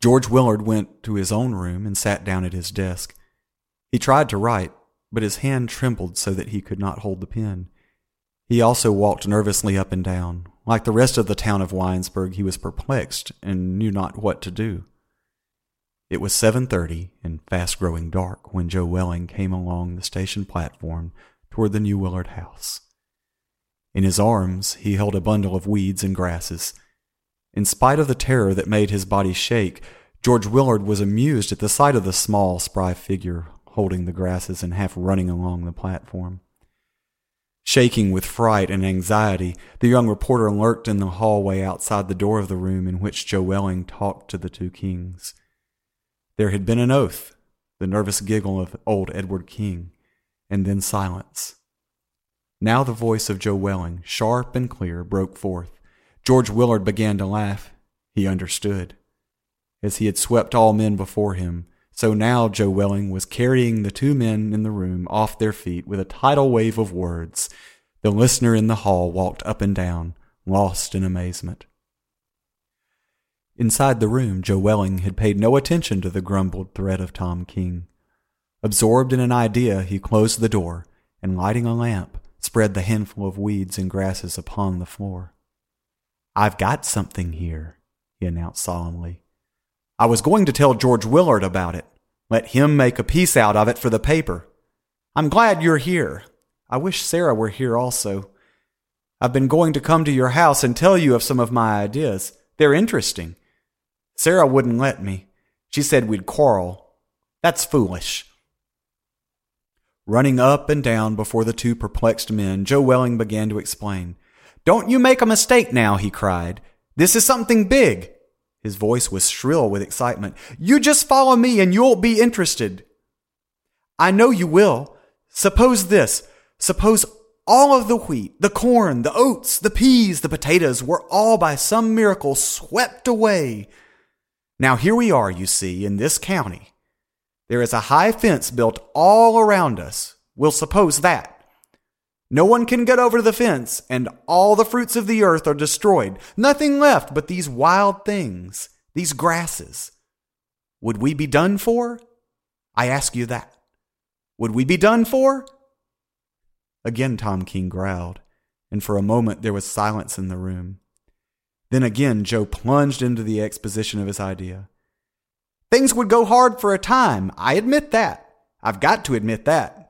George Willard went to his own room and sat down at his desk. He tried to write, but his hand trembled so that he could not hold the pen. He also walked nervously up and down. Like the rest of the town of Winesburg, he was perplexed and knew not what to do. It was 7:30 and fast growing dark when Joe Welling came along the station platform toward the New Willard house. In his arms, he held a bundle of weeds and grasses. In spite of the terror that made his body shake, George Willard was amused at the sight of the small, spry figure holding the grasses and half running along the platform. Shaking with fright and anxiety, the young reporter lurked in the hallway outside the door of the room in which Joe Welling talked to the two kings. There had been an oath, the nervous giggle of old Edward King, and then silence. Now the voice of Joe Welling, sharp and clear, broke forth. George Willard began to laugh. He understood. As he had swept all men before him, so now Joe Welling was carrying the two men in the room off their feet with a tidal wave of words. The listener in the hall walked up and down, lost in amazement. Inside the room, Joe Welling had paid no attention to the grumbled threat of Tom King. Absorbed in an idea, he closed the door and, lighting a lamp, spread the handful of weeds and grasses upon the floor. I've got something here, he announced solemnly. I was going to tell George Willard about it. Let him make a piece out of it for the paper. I'm glad you're here. I wish Sarah were here also. I've been going to come to your house and tell you of some of my ideas. They're interesting. Sarah wouldn't let me. She said we'd quarrel. That's foolish. Running up and down before the two perplexed men, Joe Welling began to explain. Don't you make a mistake now, he cried. This is something big. His voice was shrill with excitement. You just follow me and you'll be interested. I know you will. Suppose this. Suppose all of the wheat, the corn, the oats, the peas, the potatoes were all by some miracle swept away. Now here we are, you see, in this county. There is a high fence built all around us. We'll suppose that. No one can get over the fence, and all the fruits of the earth are destroyed. Nothing left but these wild things, these grasses. Would we be done for? I ask you that. Would we be done for? Again, Tom King growled, and for a moment there was silence in the room. Then again, Joe plunged into the exposition of his idea. Things would go hard for a time. I admit that. I've got to admit that.